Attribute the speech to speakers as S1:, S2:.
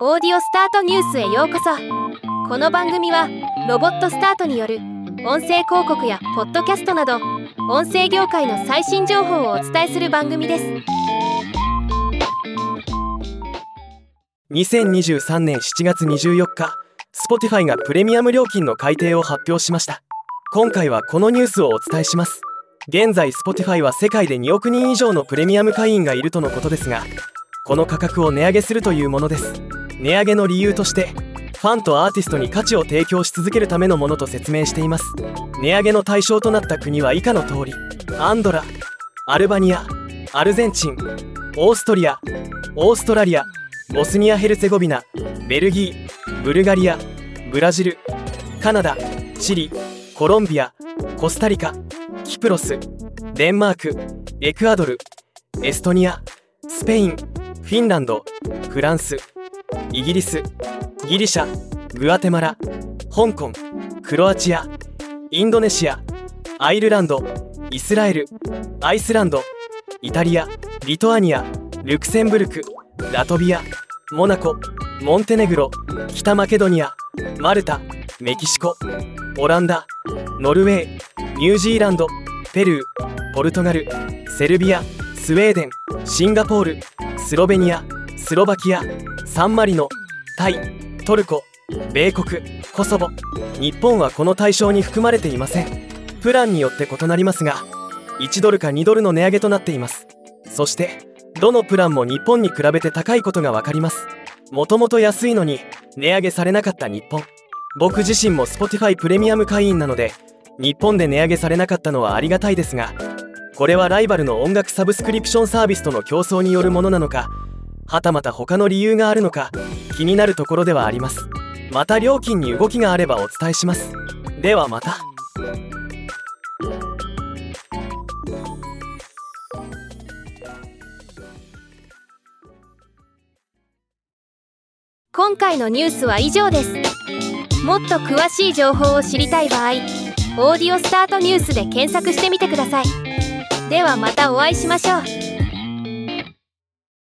S1: オーディオスタートニュースへようこそ。この番組はロボットスタートによる音声広告やポッドキャストなど音声業界の最新情報をお伝えする番組です。
S2: 2023年7月24日 Spotify がプレミアム料金の改定を発表しました。今回はこのニュースをお伝えします。現在 Spotify は世界で2億人以上のプレミアム会員がいるとのことですがこの価格を値上げするというものです。値上げの理由としてファンとアーティストに価値を提供し続けるためのものと説明しています。値上げの対象となった国は以下の通り。アンドラアルバニアアルゼンチンオーストリアオーストラリアボスニア・ヘルツェゴビナベルギーブルガリアブラジルカナダチリコロンビアコスタリカキプロスデンマークエクアドルエストニアスペインフィンランドフランスイギリスギリシャグアテマラ香港クロアチアインドネシアアイルランドイスラエルアイスランドイタリアリトアニアルクセンブルクラトビアモナコモンテネグロ北マケドニアマルタメキシコオランダノルウェーニュージーランドペルーポルトガルセルビアスウェーデンシンガポールスロベニアスロバキアサンマリノタイトルコ米国コソボ日本はこの対象に含まれていませんプランによって異なりますが1ドルか2ドルの値上げとなっていますそしてどのプランも日本に比べて高いことが分かりますもともと安いのに値上げされなかった日本僕自身も Spotify プレミアム会員なので日本で値上げされなかったのはありがたいですがこれはライバルの音楽サブスクリプションサービスとの競争によるものなのかはたまた他の理由があるのか気になるところではあります。また料金に動きがあればお伝えします。ではまた。
S1: 今回のニュースは以上です。もっと詳しい情報を知りたい場合「オーディオスタートニュース」で検索してみてください。ではまたお会いしましょう。